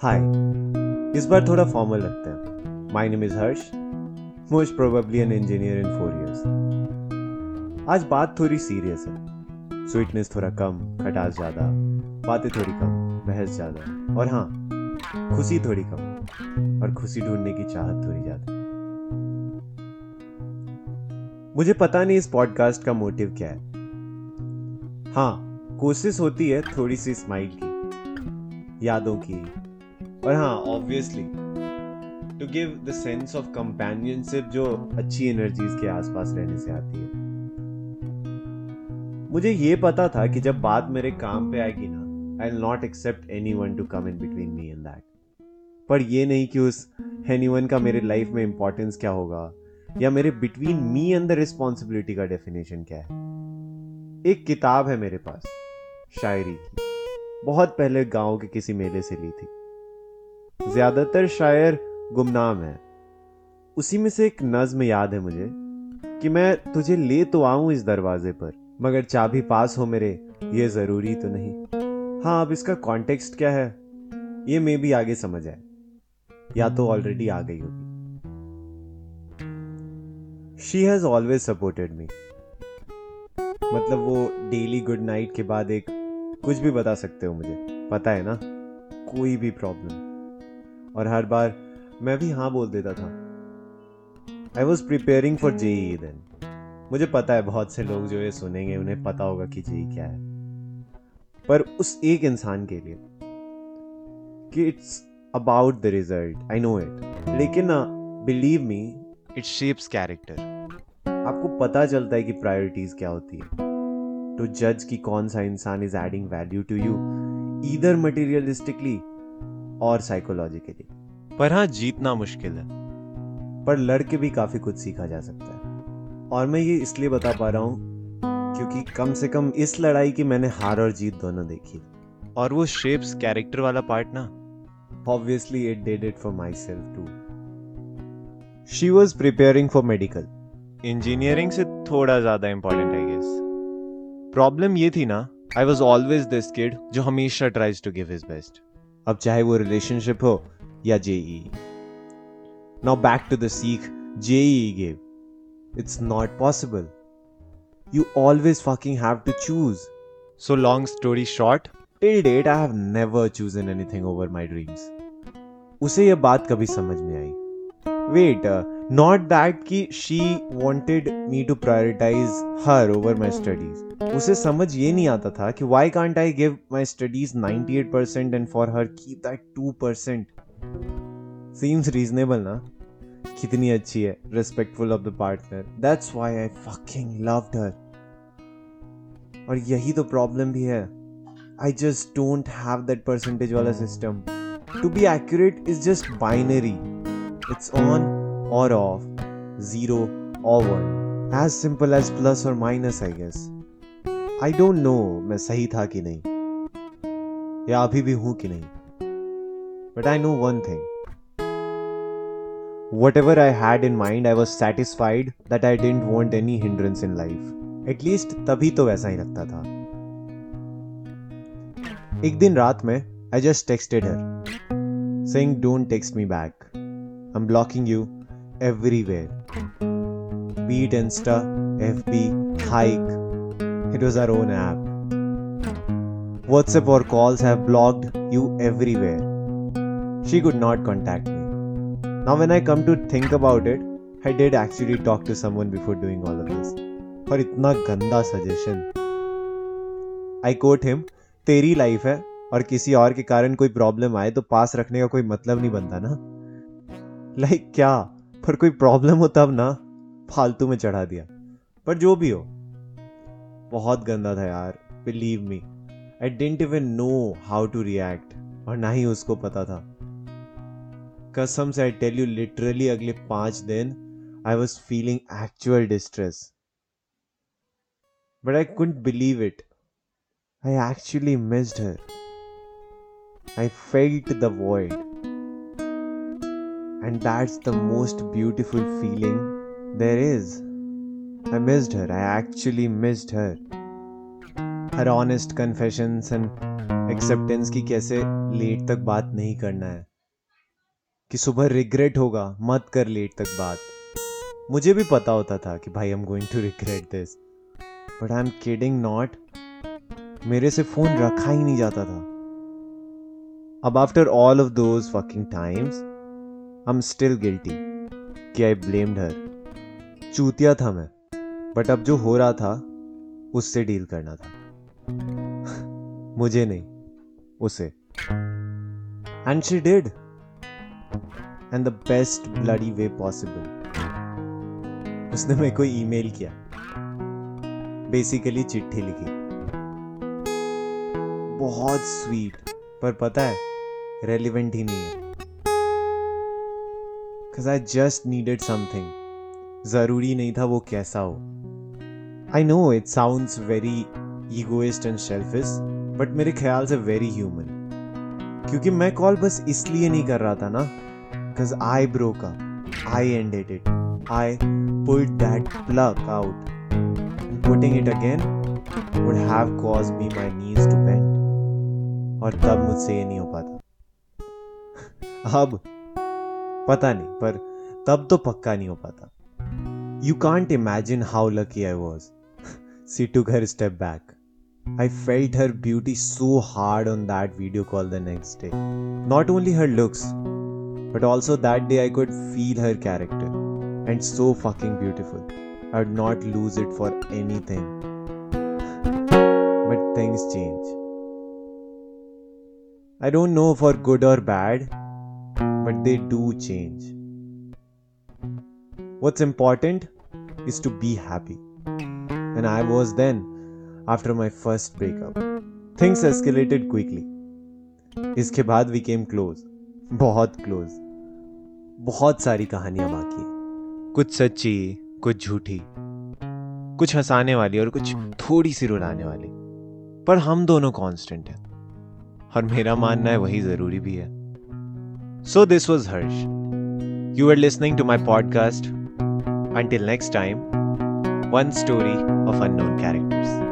हाय इस बार थोड़ा फॉर्मल लगता है। My name is Harsh most probably an engineer in four years आज बात थोड़ी सीरियस है। स्वीटनेस थोड़ा कम, खटास ज़्यादा, बातें थोड़ी कम, बहस ज़्यादा, और हाँ खुशी थोड़ी कम, और खुशी ढूँढने की चाहत थोड़ी ज़्यादा। मुझे पता नहीं इस पॉडकास्ट का मोटिव क्या है। हाँ कोशिश होती है थोड़ी सी स्माइल की, यादों की और हाँ obviously to give the sense of companionship जो अच्छी एनर्जीज के आसपास रहने से आती है। मुझे ये पता था कि जब बात मेरे काम पे आएगी ना I not accept anyone to come in between me and that पर ये नहीं कि उस एनी वन का मेरे लाइफ में इंपॉर्टेंस क्या होगा, या मेरे between me and the responsibility का डेफिनेशन क्या है। एक किताब है मेरे पास, शायरी की। बहुत पहले गाँव के किसी मेले से ली थी। ज़्यादातर शायर गुमनाम है। उसी में से एक नज्म याद है मुझे, कि मैं तुझे ले तो आऊँ इस दरवाजे पर, मगर चाबी पास हो मेरे, ये ज़रूरी तो नहीं। हाँ अब इसका कॉन्टेक्स्ट क्या है, ये मे भी आगे समझ आए या तो ऑलरेडी आ गई होगी। She has always supported me मतलब वो डेली गुड नाइट के बाद एक, कुछ भी बता सकते हो मुझे, पता है ना? कोई भी प्रॉब्लम और हर बार मैं भी हाँ बोल देता था। I was preparing for JEE then मुझे पता है बहुत से लोग जो ये सुनेंगे, उन्हें पता होगा कि जेई क्या है। पर उस एक इंसान के लिए, कि it's about the result I know it लेकिन believe me it shapes character आपको पता चलता है कि प्रायोरिटीज क्या होती है। टू जज कि कौन सा इंसान is adding value to you either materialistically और साइकोलॉजिकली पर हाँ जीतना मुश्किल है। पर लड़के भी काफ़ी कुछ सीखा जा सकता है। और मैं ये इसलिए बता पा रहा हूँ क्योंकि कम से कम इस लड़ाई की मैंने हार और जीत दोनों देखी। और वो शेप्स कैरेक्टर वाला पार्ट ना। Obviously it did it for myself too she was preparing for medical engineering से थोड़ा ज़्यादा इंपॉर्टेंट है गेस प्रॉब्लम ये थी ना I was always this kid जो हमेशा tries to give his best अब चाहे वो रिलेशनशिप हो या JEE now back to the सीख JEE gave it's not possible you always fucking have to choose so long story short till date I have never choose chosen anything over my dreams उसे यह बात कभी समझ में आई। Wait not that कि she wanted me to prioritize her over my studies उसे समझ ये नहीं आता था कि why can't I give my studies 98 percent and for her keep that two percent seems reasonable ना कितनी अच्छी है respectful of the partner that's why I fucking loved her और यही तो प्रॉब्लम भी है. I just don't have that percentage वाला system to be accurate is just binary it's on or off, zero or one. As simple as plus or minus, I guess. I don't know मैं सही था कि नहीं या अभी भी हूँ कि नहीं But I know one thing. Whatever I had in mind, I was satisfied that I didn't want any hindrance in life. At least तभी तो वैसा ही लगता था एक दिन रात में I just texted her saying don't text me back. I'm blocking you everywhere. Be it Insta, FB, Hike, it was our own app. WhatsApp or calls have blocked you everywhere. She could not contact me. Now, when I come to think about it, I did actually talk to someone before doing all of this. और इतना गंदा suggestion I quote him तेरी life है और किसी और के कारण कोई प्रॉब्लम आए तो पास रखने का कोई मतलब नहीं बनता ना लाइक like, क्या पर कोई प्रॉब्लम हो तब ना फालतू में चढ़ा दिया। पर जो भी हो, बहुत गंदा था यार believe me I didn't even know how to react और ना ही उसको पता था। कसम से आई टेल यू लिटरली अगले पाँच दिन I was feeling actual distress but I couldn't believe it I actually missed her I felt the void And that's the most beautiful feeling there is. I missed her. I actually missed her. Her honest confessions and acceptance की कैसे late तक बात नहीं करना है कि सुबह regret होगा, मत कर लेट तक बात मुझे भी पता होता था कि भाई I'm going to regret this but I am kidding not मेरे से फ़ोन रखा ही नहीं जाता था अब after all of those fucking times I am still guilty कि आई ब्लेम्ड हर चूतिया था मैं बट अब जो हो रहा था, उससे डील करना था। मुझे नहीं, उसे। And she did and the best bloody way possible उसने मेरे को ईमेल किया। बेसिकली चिट्ठी लिखी। बहुत स्वीट पर पता है रेलिवेंट ही नहीं है। Cause I just needed something. ज़रूरी नहीं था वो कैसा हो। I know it sounds very egoist and selfish but मेरे ख्याल से वेरी ह्यूमन क्योंकि मैं कॉल बस इसलिए नहीं कर रहा था ना because I broke up I ended it I pulled that plug out putting it again would have caused me my knees to bend और तब मुझसे ये नहीं हो पाता। अब पता नहीं पर तब तो पक्का नहीं हो पाता you can't imagine how lucky I was she took her step back I felt her beauty so hard on that video call the next day. Not only her looks, but also that day I could feel her character. And so fucking beautiful. I would not lose it for anything. but things change. I don't know for good or bad, but they do change. What's important is to be happy. And I was then after my first breakup. Things escalated quickly. इसके बाद we came close बहुत close बहुत सारी कहानियाँ बाकी कुछ सच्ची कुछ झूठी कुछ हंसाने वाली और कुछ थोड़ी सी रुलाने वाली पर हम दोनों कांस्टेंट हैं और मेरा मानना है वही ज़रूरी भी है So, this was Harsh. You were listening to my podcast. Until next time, one story of unknown characters.